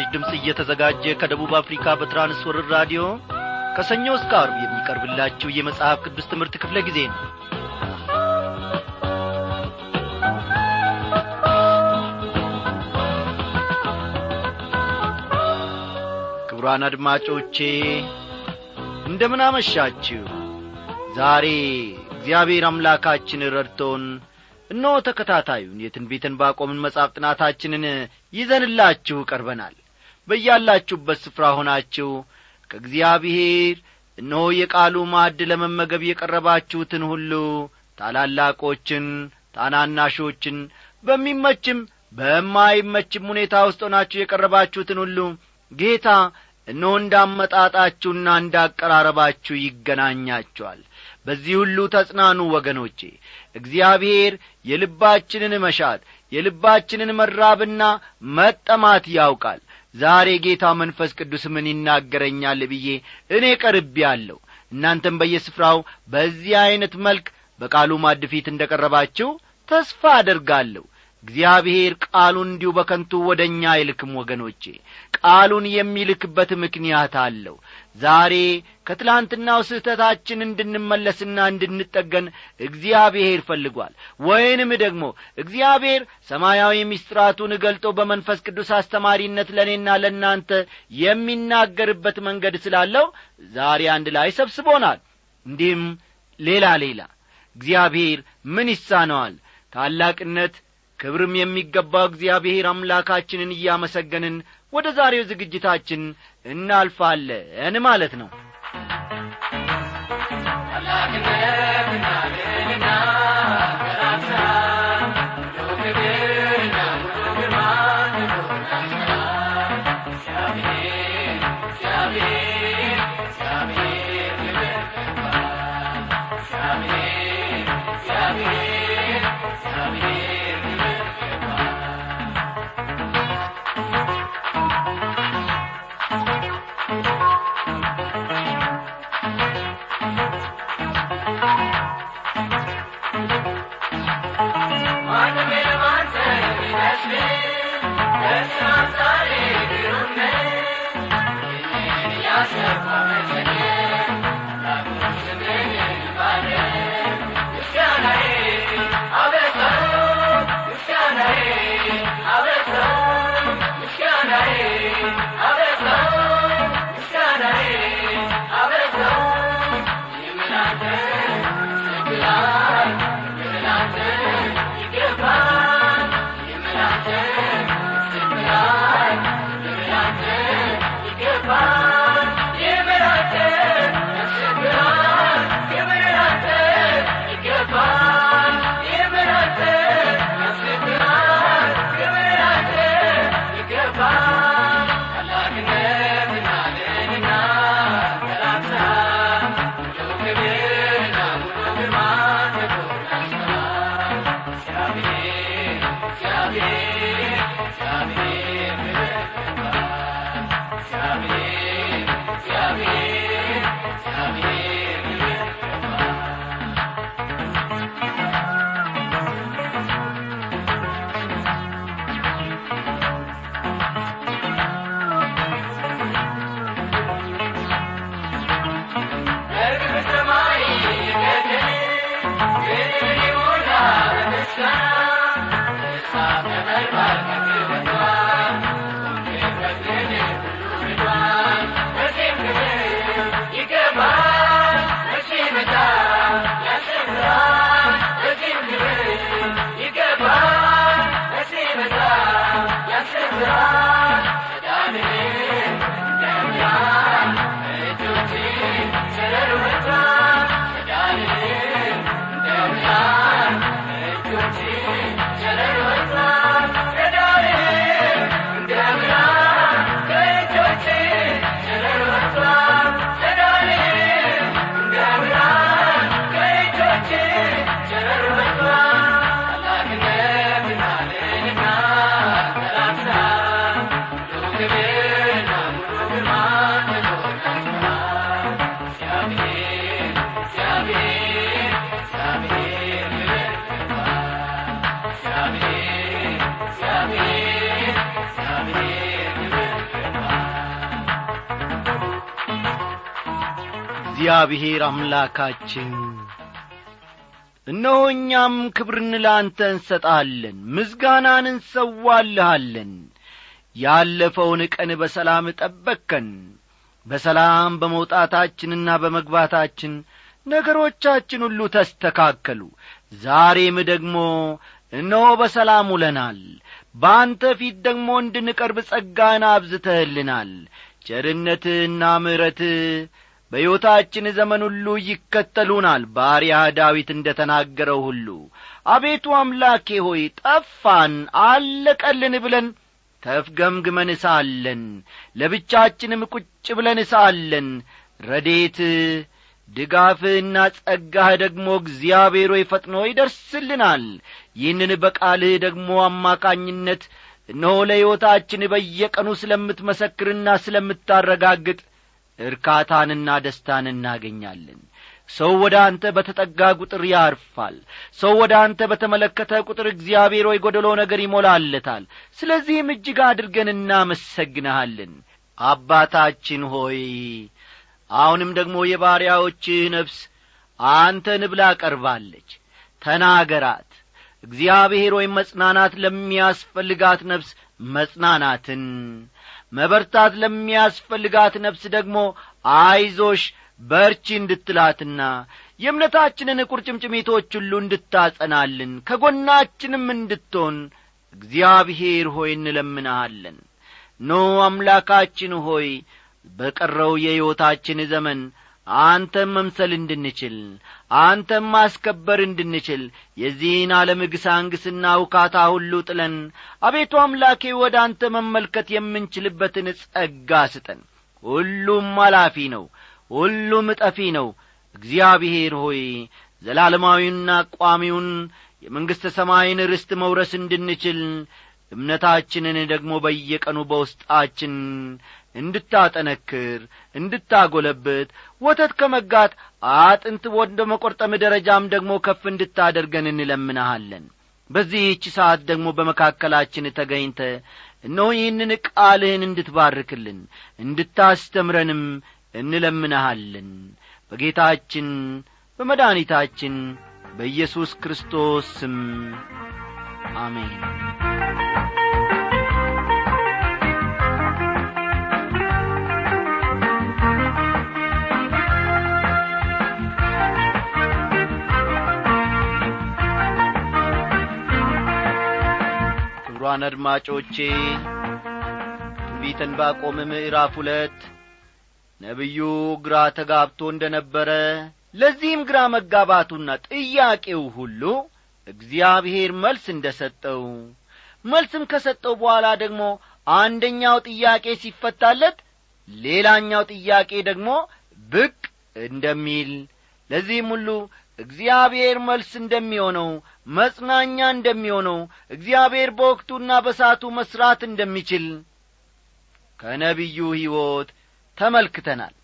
ይህ ምስራች ድምፅ እየተዘጋጀ ከደቡብ አፍሪካ በትራንስወርር ራዲዮ ከሰኞ እስከ አርብ የሚቀርብላችሁ የመጽሐፍ ቅዱስ ትምህርት ክፍለ ጊዜ ነው። ክቡራን አድማጮቼ እንደምን አመሻችሁ? ዛሬ እግዚአብሔር አምላካችን ረድቶን እነሆ ተከታታዩን የትንቢትን ባቆምን መጽሐፍ ጥናታችንን ይዘንላችሁ ቀርበናል በያላችሁበት ስፍራ ሆናችሁ ከእግዚአብሔር እነሆ የቃሉ ማዕድ ለመመገብ የቀረባችሁትን ሁሉ ታላላቆችን ታናናሾችን በሚመችም በማይመችም ሁኔታ ውስጥ ሆናችሁ የቀረባችሁትን ሁሉ ጌታ እነሆ እንዳመጣጣችሁና እንዳቀራረባችሁ ይገናኛችኋል። በዚህ ሁሉ ተጽናኑ ወገኖቼ። እግዚአብሔር የልባችንን መሻት የልባችንን መራብና መጠማት ያውቃል ዛሬ ጌታ መንፈስ ቅዱስ ምን ይናገረኛል ብዬ እኔ ቀርቤ አለሁ እናንተም በየስፍራው በዚህ ዐይነት መልክ በቃሉ ማድ ፊት እንደ ቀረባችሁ ተስፋ አደርጋለሁ። እግዚአብሔር ቃሉን እንዲሁ በከንቱ ወደ እኛ አይልክም ወገኖቼ። ቃሉን የሚልክበት ምክንያት አለው። ዛሬ ከትላንትናው ስህተታችን እንድንመለስና እንድንጠገን እግዚአብሔር ፈልጓል። ወይንም ደግሞ እግዚአብሔር ሰማያዊ ምስጢራቱን ገልጦ በመንፈስ ቅዱስ አስተማሪነት ለእኔና ለእናንተ የሚናገርበት መንገድ ስላለው ዛሬ አንድ ላይ ሰብስቦናል። እንዲህም ሌላ ሌላ እግዚአብሔር ምን ይሳነዋል? ታላቅነት ክብርም የሚገባው እግዚአብሔር አምላካችንን እያመሰገንን ወደ ዛሬው ዝግጅታችን እናልፋለን ማለት ነው Thank you. Come here. እግዚአብሔር አምላካችን። እነሆ እኛም ክብርን ለአንተ እንሰጣለን ምስጋናን እንሰዋልሃለን። ያለፈውን ቀን በሰላም ጠበቅከን። በሰላም በመውጣታችንና በመግባታችን ነገሮቻችን ሁሉ ተስተካከሉ። ዛሬም ደግሞ እነሆ በሰላም ውለናል። በአንተ ፊት ደግሞ እንድንቀርብ ጸጋን አብዝተህልናል። ቸርነትህና ምሕረትህ በሕይወታችን ዘመን ሁሉ ይከተሉናል ባሪያ ዳዊት እንደ ተናገረው ሁሉ። አቤቱ አምላኬ ሆይ ጠፋን አለቀልን ብለን ተፍገምግመን እሳለን ለብቻችንም ቁጭ ብለን እሳለን ረዴት ድጋፍህና ጸጋህ ደግሞ እግዚአብሔር ሆይ ፈጥኖ ይደርስልናል። ይህንን በቃልህ ደግሞ አማካኝነት እነሆ ለሕይወታችን በየቀኑ ስለምትመሰክርና ስለምታረጋግጥ እርካታንና ደስታን እናገኛለን። ሰው ወደ አንተ በተጠጋ ቁጥር ያርፋል። ሰው ወደ አንተ በተመለከተ ቁጥር እግዚአብሔር ወይ ጐደሎ ነገር ይሞላለታል። ስለዚህም እጅግ አድርገን እናመሰግንሃለን። አባታችን ሆይ አሁንም ደግሞ የባሪያዎችህ ነፍስ አንተን ብላ ቀርባለች። ተናገራት። እግዚአብሔር ወይም መጽናናት ለሚያስፈልጋት ነፍስ መጽናናትን መበርታት ለሚያስፈልጋት ነፍስ ደግሞ አይዞሽ በርቺ እንድትላትና የእምነታችንን ቁርጭምጭሚቶች ሁሉ እንድታጸናልን ከጐናችንም እንድትሆን እግዚአብሔር ሆይ እንለምንሃለን። ኖ አምላካችን ሆይ በቀረው የሕይወታችን ዘመን አንተም መምሰል እንድንችል አንተም ማስከበር እንድንችል የዚህን ዓለም ግሳንግስና ውካታ ሁሉ ጥለን አቤቱ አምላኬ ወደ አንተ መመልከት የምንችልበትን ጸጋ ስጠን። ሁሉም አላፊ ነው ሁሉም ጠፊ ነው። እግዚአብሔር ሆይ ዘላለማዊና ቋሚውን የመንግሥተ ሰማይን ርስት መውረስ እንድንችል እምነታችንን ደግሞ በየቀኑ በውስጣችን እንድታጠነክር እንድታጐለብት ወተት ከመጋት አጥንት ወደ መቈርጠም ደረጃም ደግሞ ከፍ እንድታደርገን እንለምንሃለን። በዚህች ሰዓት ደግሞ በመካከላችን ተገኝተ እነሆ ይህንን ቃልህን እንድትባርክልን እንድታስተምረንም እንለምንሃለን። በጌታችን በመድኃኒታችን በኢየሱስ ክርስቶስ ስም አሜን ክቡራን አድማጮቼ ትንቢተ ዕንባቆም ምዕራፍ ሁለት። ነቢዩ ግራ ተጋብቶ እንደ ነበረ ለዚህም ግራ መጋባቱና ጥያቄው ሁሉ እግዚአብሔር መልስ እንደ ሰጠው መልስም ከሰጠው በኋላ ደግሞ አንደኛው ጥያቄ ሲፈታለት ሌላኛው ጥያቄ ደግሞ ብቅ እንደሚል ለዚህም ሁሉ እግዚአብሔር መልስ እንደሚሆነው መጽናኛ እንደሚሆነው እግዚአብሔር በወቅቱና በሳቱ መሥራት እንደሚችል ከነቢዩ ሕይወት ተመልክተናል።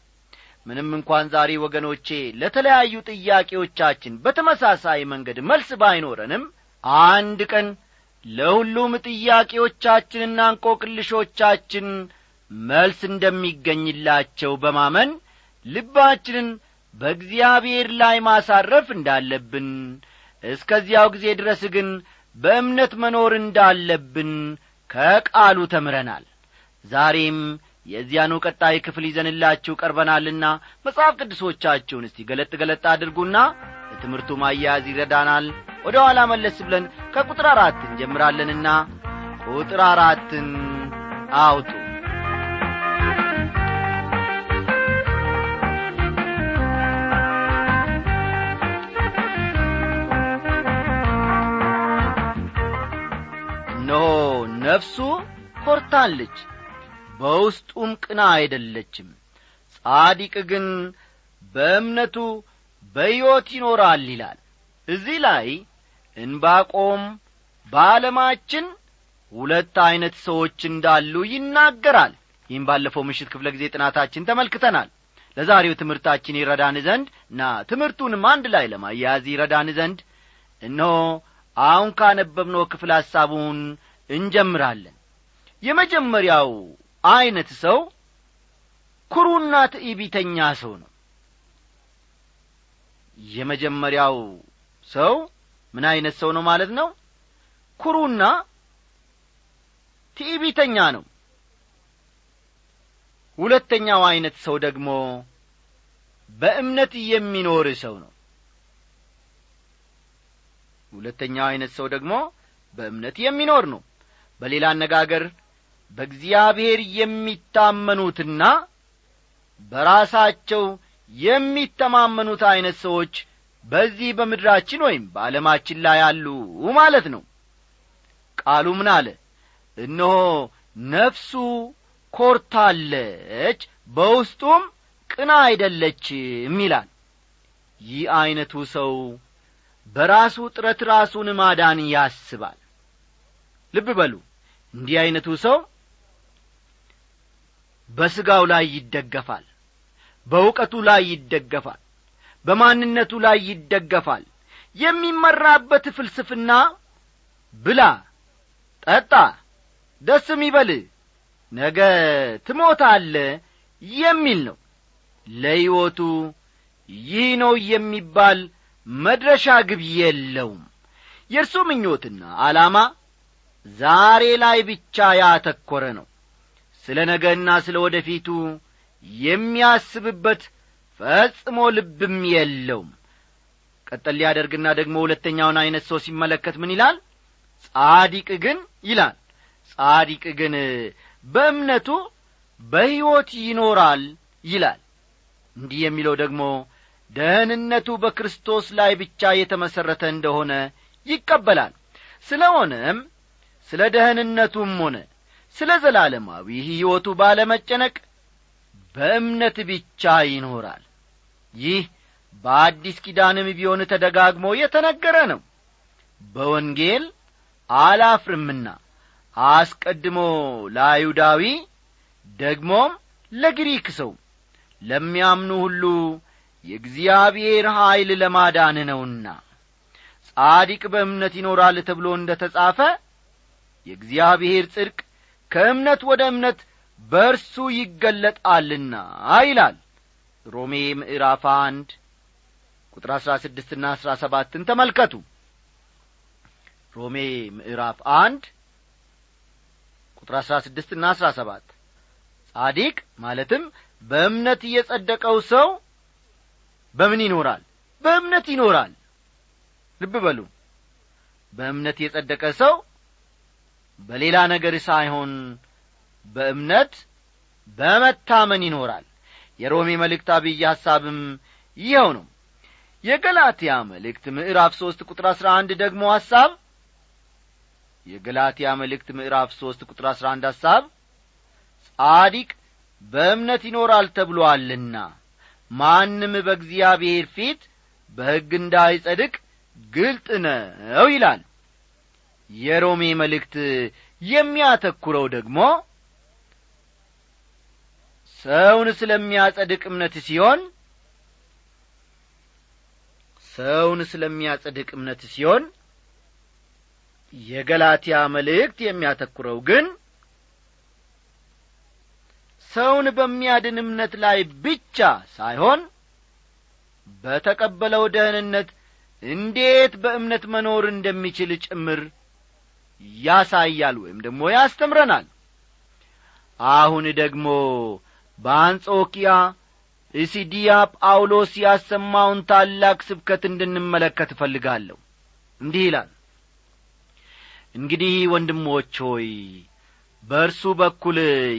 ምንም እንኳን ዛሬ ወገኖቼ ለተለያዩ ጥያቄዎቻችን በተመሳሳይ መንገድ መልስ ባይኖረንም አንድ ቀን ለሁሉም ጥያቄዎቻችንና እንቆቅልሾቻችን መልስ እንደሚገኝላቸው በማመን ልባችንን በእግዚአብሔር ላይ ማሳረፍ እንዳለብን እስከዚያው ጊዜ ድረስ ግን በእምነት መኖር እንዳለብን ከቃሉ ተምረናል። ዛሬም የዚያኑ ቀጣይ ክፍል ይዘንላችሁ ቀርበናልና መጽሐፍ ቅዱሶቻችሁን እስቲ ገለጥ ገለጥ አድርጉና ለትምህርቱ ማያያዝ ይረዳናል። ወደ ኋላ መለስ ብለን ከቁጥር አራት እንጀምራለንና ቁጥር አራትን አውጡ ነፍሱ ኰርታለች በውስጡም ቅና አይደለችም። ጻዲቅ ግን በእምነቱ በሕይወት ይኖራል ይላል። እዚህ ላይ እንባቆም በዓለማችን ሁለት ዐይነት ሰዎች እንዳሉ ይናገራል። ይህም ባለፈው ምሽት ክፍለ ጊዜ ጥናታችን ተመልክተናል። ለዛሬው ትምህርታችን ይረዳን ዘንድ እና ትምህርቱንም አንድ ላይ ለማያያዝ ይረዳን ዘንድ እነሆ አሁን ካነበብነው ክፍል ሐሳቡን እንጀምራለን። የመጀመሪያው ዐይነት ሰው ኩሩና ትዕቢተኛ ሰው ነው። የመጀመሪያው ሰው ምን ዐይነት ሰው ነው ማለት ነው? ኩሩና ትዕቢተኛ ነው። ሁለተኛው ዐይነት ሰው ደግሞ በእምነት የሚኖር ሰው ነው። ሁለተኛው ዐይነት ሰው ደግሞ በእምነት የሚኖር ነው በሌላ አነጋገር በእግዚአብሔር የሚታመኑትና በራሳቸው የሚተማመኑት ዐይነት ሰዎች በዚህ በምድራችን ወይም በዓለማችን ላይ አሉ ማለት ነው። ቃሉ ምን አለ? እነሆ ነፍሱ ኮርታለች በውስጡም ቅና አይደለችም ይላል። ይህ ዐይነቱ ሰው በራሱ ጥረት ራሱን ማዳን ያስባል። ልብ በሉ እንዲህ ዐይነቱ ሰው በሥጋው ላይ ይደገፋል በእውቀቱ ላይ ይደገፋል በማንነቱ ላይ ይደገፋል። የሚመራበት ፍልስፍና ብላ ጠጣ ደስም ይበል ነገ ትሞታለ የሚል ነው። ለሕይወቱ ይህ ነው የሚባል መድረሻ ግብ የለውም። የእርሱ ምኞትና ዓላማ ዛሬ ላይ ብቻ ያተኰረ ነው። ስለ ነገና ስለ ወደፊቱ የሚያስብበት ፈጽሞ ልብም የለውም። ቀጠል ሊያደርግና ደግሞ ሁለተኛውን ዐይነት ሰው ሲመለከት ምን ይላል? ጻዲቅ ግን ይላል። ጻዲቅ ግን በእምነቱ በሕይወት ይኖራል ይላል። እንዲህ የሚለው ደግሞ ደህንነቱ በክርስቶስ ላይ ብቻ የተመሠረተ እንደሆነ ይቀበላል። ስለሆነም ስለ ደህንነቱም ሆነ ስለ ዘላለማዊ ሕይወቱ ባለመጨነቅ በእምነት ብቻ ይኖራል። ይህ በአዲስ ኪዳንም ቢሆን ተደጋግሞ የተነገረ ነው። በወንጌል አላፍርምና አስቀድሞ ለአይሁዳዊ ደግሞም ለግሪክ ሰው ለሚያምኑ ሁሉ የእግዚአብሔር ኀይል ለማዳን ነውና ጻዲቅ በእምነት ይኖራል ተብሎ እንደ ተጻፈ የእግዚአብሔር ጽድቅ ከእምነት ወደ እምነት በእርሱ ይገለጣልና ይላል። ሮሜ ምዕራፍ አንድ ቁጥር አሥራ ስድስትና አሥራ ሰባትን ተመልከቱ። ሮሜ ምዕራፍ አንድ ቁጥር አሥራ ስድስትና አሥራ ሰባት ጻዲቅ ማለትም በእምነት የጸደቀው ሰው በምን ይኖራል? በእምነት ይኖራል። ልብ በሉ። በእምነት የጸደቀ ሰው በሌላ ነገር ሳይሆን በእምነት በመታመን ይኖራል። የሮሜ መልእክት አብይ ሐሳብም ይኸው ነው። የገላትያ መልእክት ምዕራፍ ሦስት ቁጥር አሥራ አንድ ደግሞ ሐሳብ የገላትያ መልእክት ምዕራፍ ሦስት ቁጥር አሥራ አንድ ሐሳብ ጻዲቅ በእምነት ይኖራል ተብሎአልና ማንም በእግዚአብሔር ፊት በሕግ እንዳይጸድቅ ግልጥ ነው ይላል የሮሜ መልእክት የሚያተኩረው ደግሞ ሰውን ስለሚያጸድቅ እምነት ሲሆን ሰውን ስለሚያጸድቅ እምነት ሲሆን የገላትያ መልእክት የሚያተኩረው ግን ሰውን በሚያድን እምነት ላይ ብቻ ሳይሆን በተቀበለው ደህንነት እንዴት በእምነት መኖር እንደሚችል ጭምር ያሳያል ወይም ደግሞ ያስተምረናል። አሁን ደግሞ በአንጾኪያ ኢሲዲያ ጳውሎስ ያሰማውን ታላቅ ስብከት እንድንመለከት እፈልጋለሁ። እንዲህ ይላል። እንግዲህ ወንድሞች ሆይ በእርሱ በኩል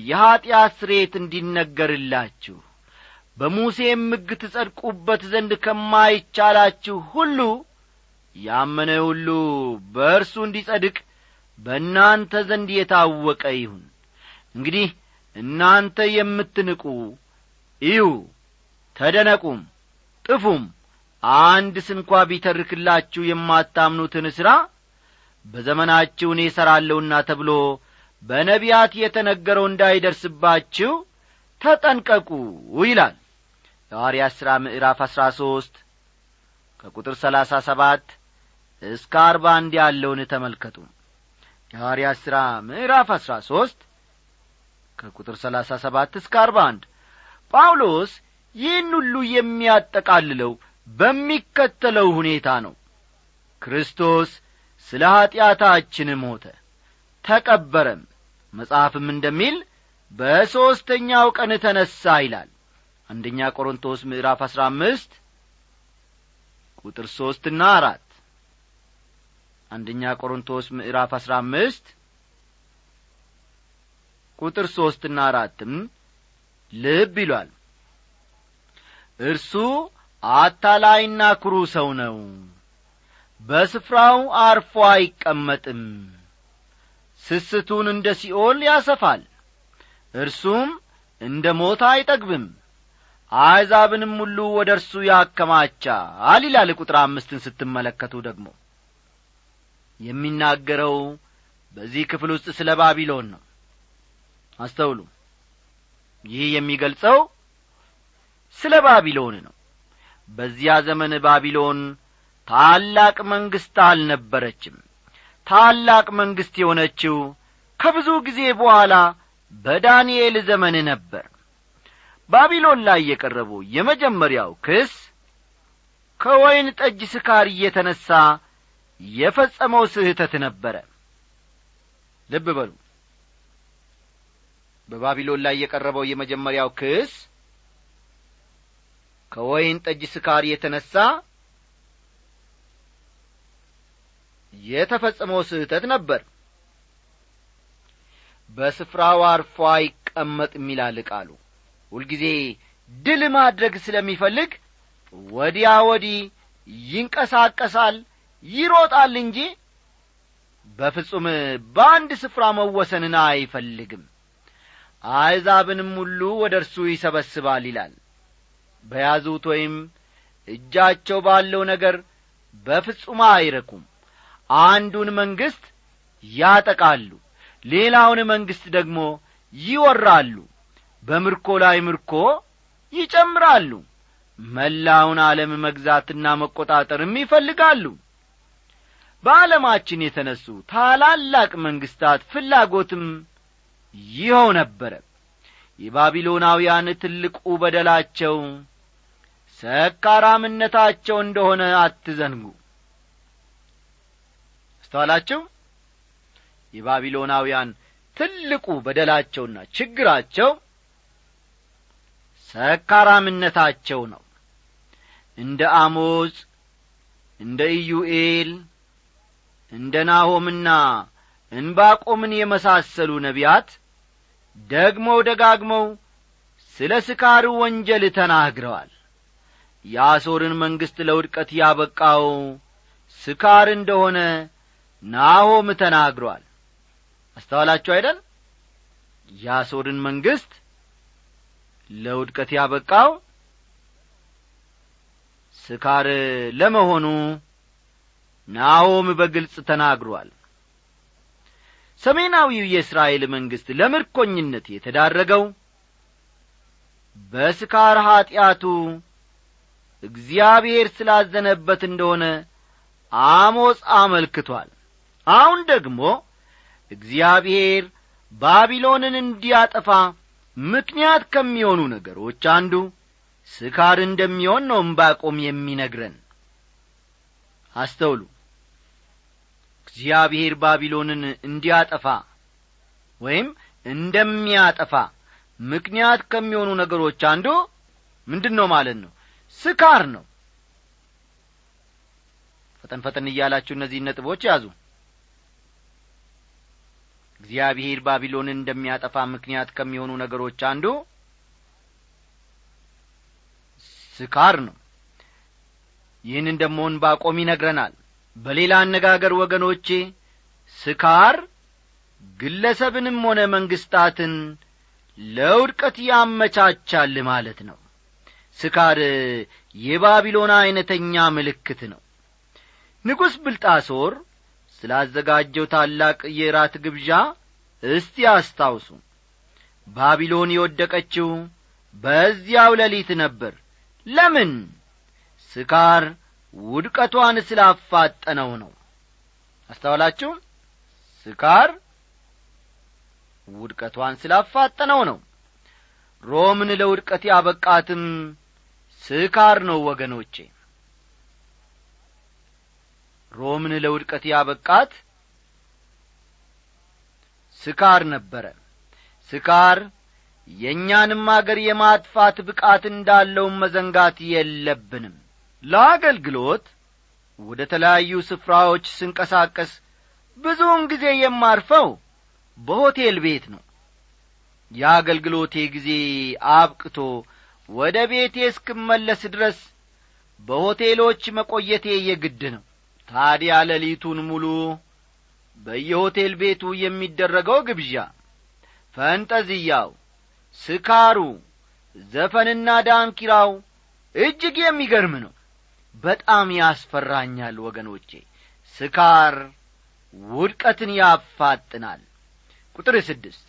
የኀጢአት ስሬት እንዲነገርላችሁ በሙሴም ሕግ ትጸድቁበት ዘንድ ከማይቻላችሁ ሁሉ ያመነ ሁሉ በእርሱ እንዲጸድቅ በእናንተ ዘንድ የታወቀ ይሁን። እንግዲህ እናንተ የምትንቁ እዩ ተደነቁም ጥፉም አንድ ስንኳ ቢተርክላችሁ የማታምኑትን ሥራ በዘመናችሁ እኔ እሠራለሁና ተብሎ በነቢያት የተነገረው እንዳይደርስባችሁ ተጠንቀቁ ይላል። የሐዋርያት ሥራ ምዕራፍ አሥራ ሦስት ከቁጥር ሰላሳ ሰባት እስከ አርባ አንድ ያለውን ተመልከቱ የሐዋርያት ሥራ ምዕራፍ አሥራ ሦስት ከቁጥር ሰላሳ ሰባት እስከ አርባ አንድ ጳውሎስ ይህን ሁሉ የሚያጠቃልለው በሚከተለው ሁኔታ ነው። ክርስቶስ ስለ ኀጢአታችን ሞተ ተቀበረም። መጽሐፍም እንደሚል በሦስተኛው ቀን ተነሣ ይላል። አንደኛ ቆሮንቶስ ምዕራፍ አሥራ አምስት ቁጥር ሦስትና አራት አንደኛ ቆሮንቶስ ምዕራፍ አሥራ አምስት ቁጥር ሦስትና አራትም ልብ ይሏል። እርሱ አታላይና ኩሩ ሰው ነው። በስፍራው አርፎ አይቀመጥም። ስስቱን እንደ ሲኦል ያሰፋል። እርሱም እንደ ሞታ አይጠግብም። አሕዛብንም ሁሉ ወደ እርሱ ያከማቻል ይላል ቁጥር አምስትን ስትመለከቱ ደግሞ የሚናገረው በዚህ ክፍል ውስጥ ስለ ባቢሎን ነው። አስተውሉ። ይህ የሚገልጸው ስለ ባቢሎን ነው። በዚያ ዘመን ባቢሎን ታላቅ መንግሥት አልነበረችም። ታላቅ መንግሥት የሆነችው ከብዙ ጊዜ በኋላ በዳንኤል ዘመን ነበር። ባቢሎን ላይ የቀረበው የመጀመሪያው ክስ ከወይን ጠጅ ስካር እየተነሣ የፈጸመው ስህተት ነበረ። ልብ በሉ። በባቢሎን ላይ የቀረበው የመጀመሪያው ክስ ከወይን ጠጅ ስካር የተነሣ የተፈጸመው ስህተት ነበር። በስፍራው አርፎ አይቀመጥም ይላል ቃሉ ሁልጊዜ ድል ማድረግ ስለሚፈልግ ወዲያ ወዲህ ይንቀሳቀሳል ይሮጣል እንጂ በፍጹም በአንድ ስፍራ መወሰንን አይፈልግም። አሕዛብንም ሁሉ ወደ እርሱ ይሰበስባል ይላል። በያዙት ወይም እጃቸው ባለው ነገር በፍጹም አይረኩም። አንዱን መንግሥት ያጠቃሉ ሌላውን መንግሥት ደግሞ ይወራሉ። በምርኮ ላይ ምርኮ ይጨምራሉ መላውን ዓለም መግዛትና መቈጣጠርም ይፈልጋሉ በዓለማችን የተነሱ ታላላቅ መንግሥታት ፍላጎትም ይኸው ነበረ። የባቢሎናውያን ትልቁ በደላቸው ሰካራምነታቸው እንደሆነ አትዘንጉ። አስተዋላችሁ የባቢሎናውያን ትልቁ በደላቸውና ችግራቸው ሰካራምነታቸው ነው። እንደ አሞጽ እንደ ኢዩኤል እንደ ናሆምና እንባቆምን የመሳሰሉ ነቢያት ደግመው ደጋግመው ስለ ስካር ወንጀል ተናግረዋል። የአሦርን መንግሥት ለውድቀት ያበቃው ስካር እንደሆነ ናሆም ተናግሯል። አስተዋላችሁ አይደል? የአሦርን መንግሥት ለውድቀት ያበቃው ስካር ለመሆኑ ናሆም በግልጽ ተናግሯል። ሰሜናዊው የእስራኤል መንግሥት ለምርኮኝነት የተዳረገው በስካር ኀጢአቱ እግዚአብሔር ስላዘነበት እንደሆነ አሞጽ አመልክቷል። አሁን ደግሞ እግዚአብሔር ባቢሎንን እንዲያጠፋ ምክንያት ከሚሆኑ ነገሮች አንዱ ስካር እንደሚሆን ነው እምባቆም የሚነግረን። አስተውሉ እግዚአብሔር ባቢሎንን እንዲያጠፋ ወይም እንደሚያጠፋ ምክንያት ከሚሆኑ ነገሮች አንዱ ምንድን ነው ማለት ነው? ስካር ነው። ፈጠን ፈጠን እያላችሁ እነዚህ ነጥቦች ያዙ። እግዚአብሔር ባቢሎንን እንደሚያጠፋ ምክንያት ከሚሆኑ ነገሮች አንዱ ስካር ነው። ይህንን ደሞ እንባቆም ይነግረናል በሌላ አነጋገር ወገኖቼ ስካር ግለሰብንም ሆነ መንግሥታትን ለውድቀት ያመቻቻል ማለት ነው። ስካር የባቢሎን ዐይነተኛ ምልክት ነው። ንጉሥ ብልጣሶር ስላዘጋጀው ታላቅ የራት ግብዣ እስቲ አስታውሱ። ባቢሎን የወደቀችው በዚያው ሌሊት ነበር። ለምን? ስካር ውድቀቷን ስላፋጠነው ነው። አስተዋላችሁ? ስካር ውድቀቷን ስላፋጠነው ነው። ሮምን ለውድቀት ያበቃትም ስካር ነው ወገኖቼ። ሮምን ለውድቀት ያበቃት ስካር ነበረ። ስካር የእኛንም አገር የማጥፋት ብቃት እንዳለውም መዘንጋት የለብንም ለአገልግሎት ወደ ተለያዩ ስፍራዎች ስንቀሳቀስ ብዙውን ጊዜ የማርፈው በሆቴል ቤት ነው። የአገልግሎቴ ጊዜ አብቅቶ ወደ ቤቴ እስክመለስ ድረስ በሆቴሎች መቆየቴ የግድ ነው። ታዲያ ሌሊቱን ሙሉ በየሆቴል ቤቱ የሚደረገው ግብዣ ፈንጠዝያው ስካሩ ዘፈንና ዳንኪራው እጅግ የሚገርም ነው በጣም ያስፈራኛል ወገኖቼ። ስካር ውድቀትን ያፋጥናል። ቁጥር ስድስት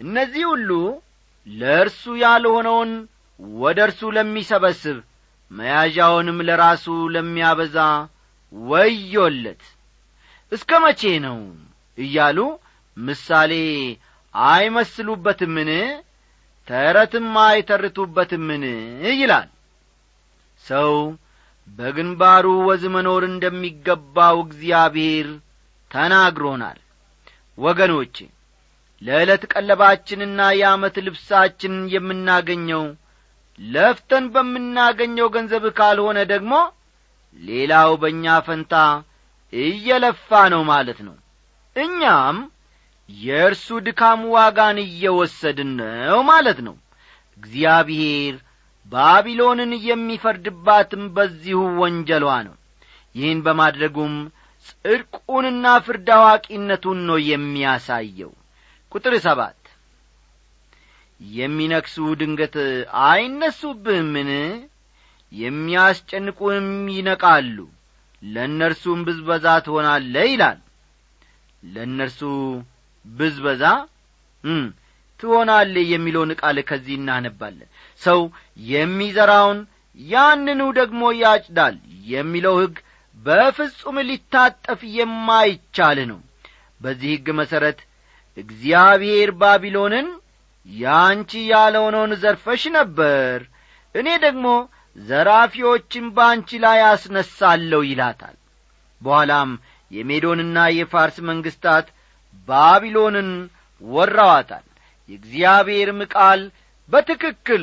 እነዚህ ሁሉ ለእርሱ ያልሆነውን ወደ እርሱ ለሚሰበስብ መያዣውንም ለራሱ ለሚያበዛ ወዮለት። እስከ መቼ ነው እያሉ ምሳሌ አይመስሉበትምን? ተረትም አይተርቱበትምን? ይላል ሰው በግንባሩ ወዝ መኖር እንደሚገባው እግዚአብሔር ተናግሮናል። ወገኖቼ ለዕለት ቀለባችንና የዓመት ልብሳችን የምናገኘው ለፍተን በምናገኘው ገንዘብ ካልሆነ ደግሞ ሌላው በእኛ ፈንታ እየለፋ ነው ማለት ነው። እኛም የእርሱ ድካም ዋጋን እየወሰድን ነው ማለት ነው። እግዚአብሔር ባቢሎንን የሚፈርድባትም በዚሁ ወንጀሏ ነው። ይህን በማድረጉም ጽድቁንና ፍርድ አዋቂነቱን ነው የሚያሳየው። ቁጥር ሰባት የሚነክሱ ድንገት አይነሱብህምን? የሚያስጨንቁም ይነቃሉ። ለእነርሱም ብዝበዛ ትሆናለ ይላል። ለእነርሱ ብዝበዛ ትሆናለ የሚለውን ቃል ከዚህ እናነባለን። ሰው የሚዘራውን ያንኑ ደግሞ ያጭዳል የሚለው ሕግ በፍጹም ሊታጠፍ የማይቻል ነው። በዚህ ሕግ መሠረት እግዚአብሔር ባቢሎንን ያንቺ ያለሆነውን ዘርፈሽ ነበር እኔ ደግሞ ዘራፊዎችን በአንቺ ላይ አስነሳለሁ ይላታል። በኋላም የሜዶንና የፋርስ መንግሥታት ባቢሎንን ወራዋታል የእግዚአብሔርም ቃል በትክክል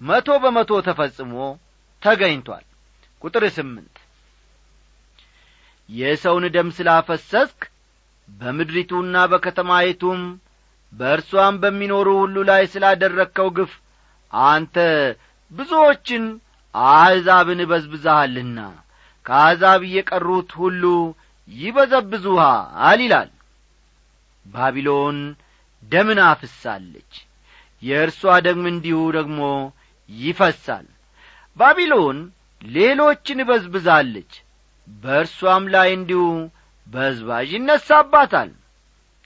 መቶ በመቶ ተፈጽሞ ተገኝቷል። ቁጥር ስምንት የሰውን ደም ስላፈሰስክ በምድሪቱና በከተማይቱም በእርሷም በሚኖሩ ሁሉ ላይ ስላደረግከው ግፍ አንተ ብዙዎችን አሕዛብን በዝብዛሃልና ከአሕዛብ እየቀሩት ሁሉ ይበዘብዙሃል ይላል። ባቢሎን ደምን አፍሳለች። የእርሷ ደም እንዲሁ ደግሞ ይፈሳል። ባቢሎን ሌሎችን በዝብዛለች በእርሷም ላይ እንዲሁ በዝባዥ ይነሳባታል።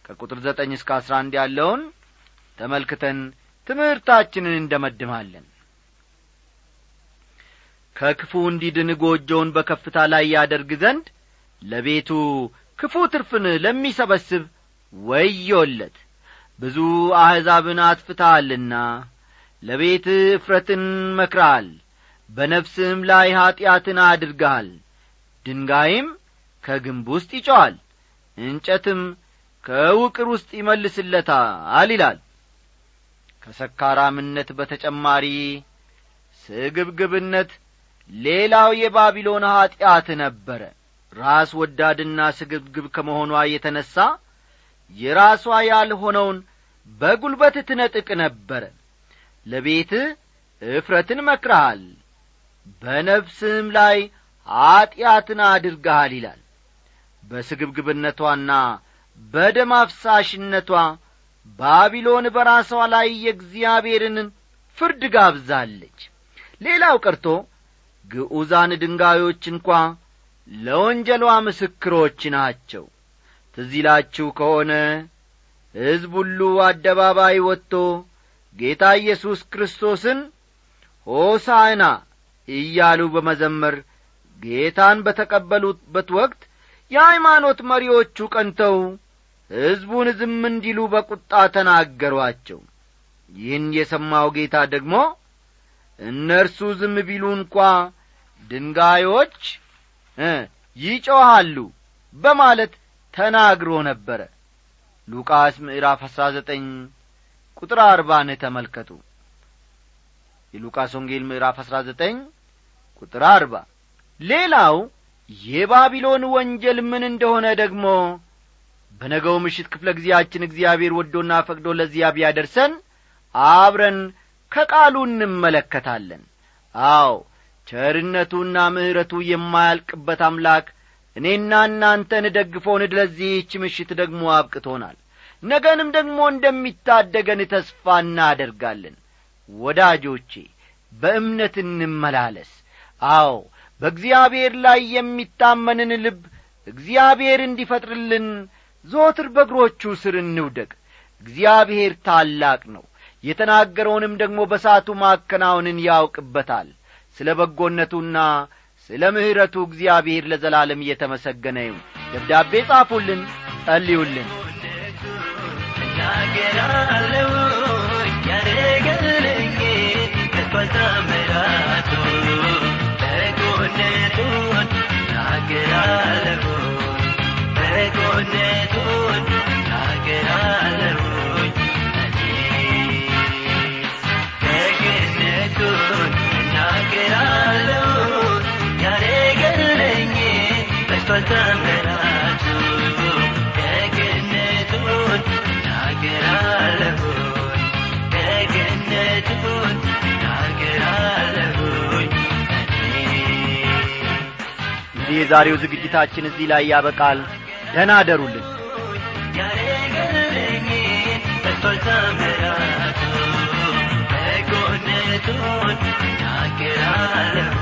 ከቁጥር ዘጠኝ እስከ አስራ አንድ ያለውን ተመልክተን ትምህርታችንን እንደመድማለን። ከክፉ እንዲድን ጎጆውን በከፍታ ላይ ያደርግ ዘንድ ለቤቱ ክፉ ትርፍን ለሚሰበስብ ወዮለት ብዙ አሕዛብን አጥፍተሃልና ለቤት እፍረትን መክረሃል በነፍስህም ላይ ኀጢአትን አድርገሃል ድንጋይም ከግንብ ውስጥ ይጮዋል እንጨትም ከውቅር ውስጥ ይመልስለታል ይላል። ከሰካራምነት በተጨማሪ ስግብግብነት ሌላው የባቢሎን ኀጢአት ነበረ። ራስ ወዳድና ስግብግብ ከመሆኗ የተነሣ የራሷ ያልሆነውን በጒልበት ትነጥቅ ነበረ ለቤትህ እፍረትን መክረሃል በነፍስህም ላይ ኀጢአትን አድርገሃል ይላል። በስግብግብነቷና በደም አፍሳሽነቷ ባቢሎን በራሷ ላይ የእግዚአብሔርን ፍርድ ጋብዛለች። ሌላው ቀርቶ ግዑዛን ድንጋዮች እንኳ ለወንጀሏ ምስክሮች ናቸው። ትዚላችሁ ከሆነ ሕዝብ ሁሉ አደባባይ ወጥቶ ጌታ ኢየሱስ ክርስቶስን ሆሳዕና እያሉ በመዘመር ጌታን በተቀበሉበት ወቅት የሃይማኖት መሪዎቹ ቀንተው ሕዝቡን ዝም እንዲሉ በቁጣ ተናገሯቸው። ይህን የሰማው ጌታ ደግሞ እነርሱ ዝም ቢሉ እንኳ ድንጋዮች ይጮኻሉ በማለት ተናግሮ ነበረ ሉቃስ ምዕራፍ አሥራ ዘጠኝ ቁጥር አርባን ተመልከቱ። የሉቃስ ወንጌል ምዕራፍ አሥራ ዘጠኝ ቁጥር አርባ ሌላው የባቢሎን ወንጀል ምን እንደሆነ ደግሞ በነገው ምሽት ክፍለ ጊዜያችን እግዚአብሔር ወዶና ፈቅዶ ለዚያ ቢያደርሰን አብረን ከቃሉ እንመለከታለን። አዎ ቸርነቱና ምሕረቱ የማያልቅበት አምላክ እኔና እናንተን ደግፎን ለዚህች ምሽት ደግሞ አብቅቶናል። ነገንም ደግሞ እንደሚታደገን ተስፋ እናደርጋለን። ወዳጆቼ በእምነት እንመላለስ። አዎ በእግዚአብሔር ላይ የሚታመንን ልብ እግዚአብሔር እንዲፈጥርልን ዞትር በእግሮቹ ስር እንውደቅ። እግዚአብሔር ታላቅ ነው። የተናገረውንም ደግሞ በሳቱ ማከናወንን ያውቅበታል። ስለ በጎነቱና ስለ ምሕረቱ እግዚአብሔር ለዘላለም እየተመሰገነ ይሁን። ደብዳቤ ጻፉልን ጸልዩልን። እናገራለሁ ያደረገልኝ ከቷታምራቱ በጎነቱን እናገራለሁ በጎነቱን እናገራለሁ በቷታምራቱ ደግነቱን እናገራለሁኝ ደግነቱን የዛሬው ዝግጅታችን እዚህ ላይ ያበቃል። ደህና አደሩልን። ተምራቱ በጎነቱን እናገራለሁኝ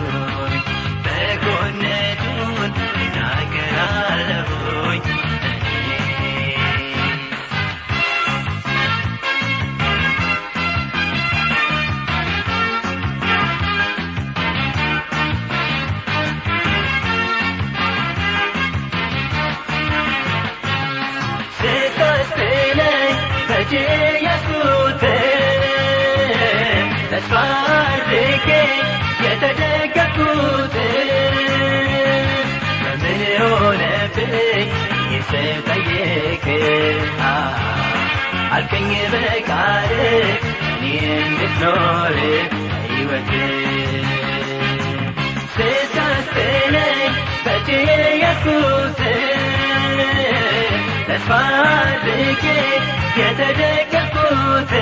አልከኝ በቃል እኔ እንድትኖር ሕይወት ስታስነኝ በእጄ ያዝኩትን ተስፋ አድርጌ የተደገፍኩትን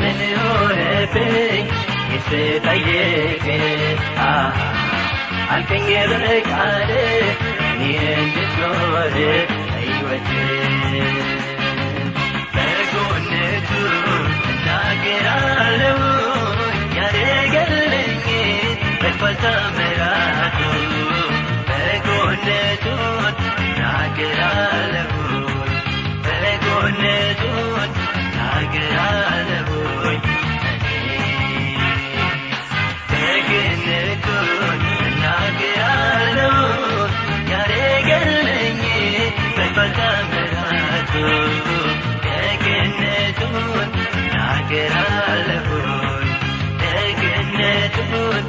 ምን ሆነብኝ ይስጠይቅ አልከኝ በቃል እኔ እንድትኖር ሕይወት በጎነቱ እናገራለሁ ያደረገልኝ በስፋል ተምራቱ በጎነቱን በጎነቱን እናገራለሁኝ ደግነቱን እናገራለሁኝ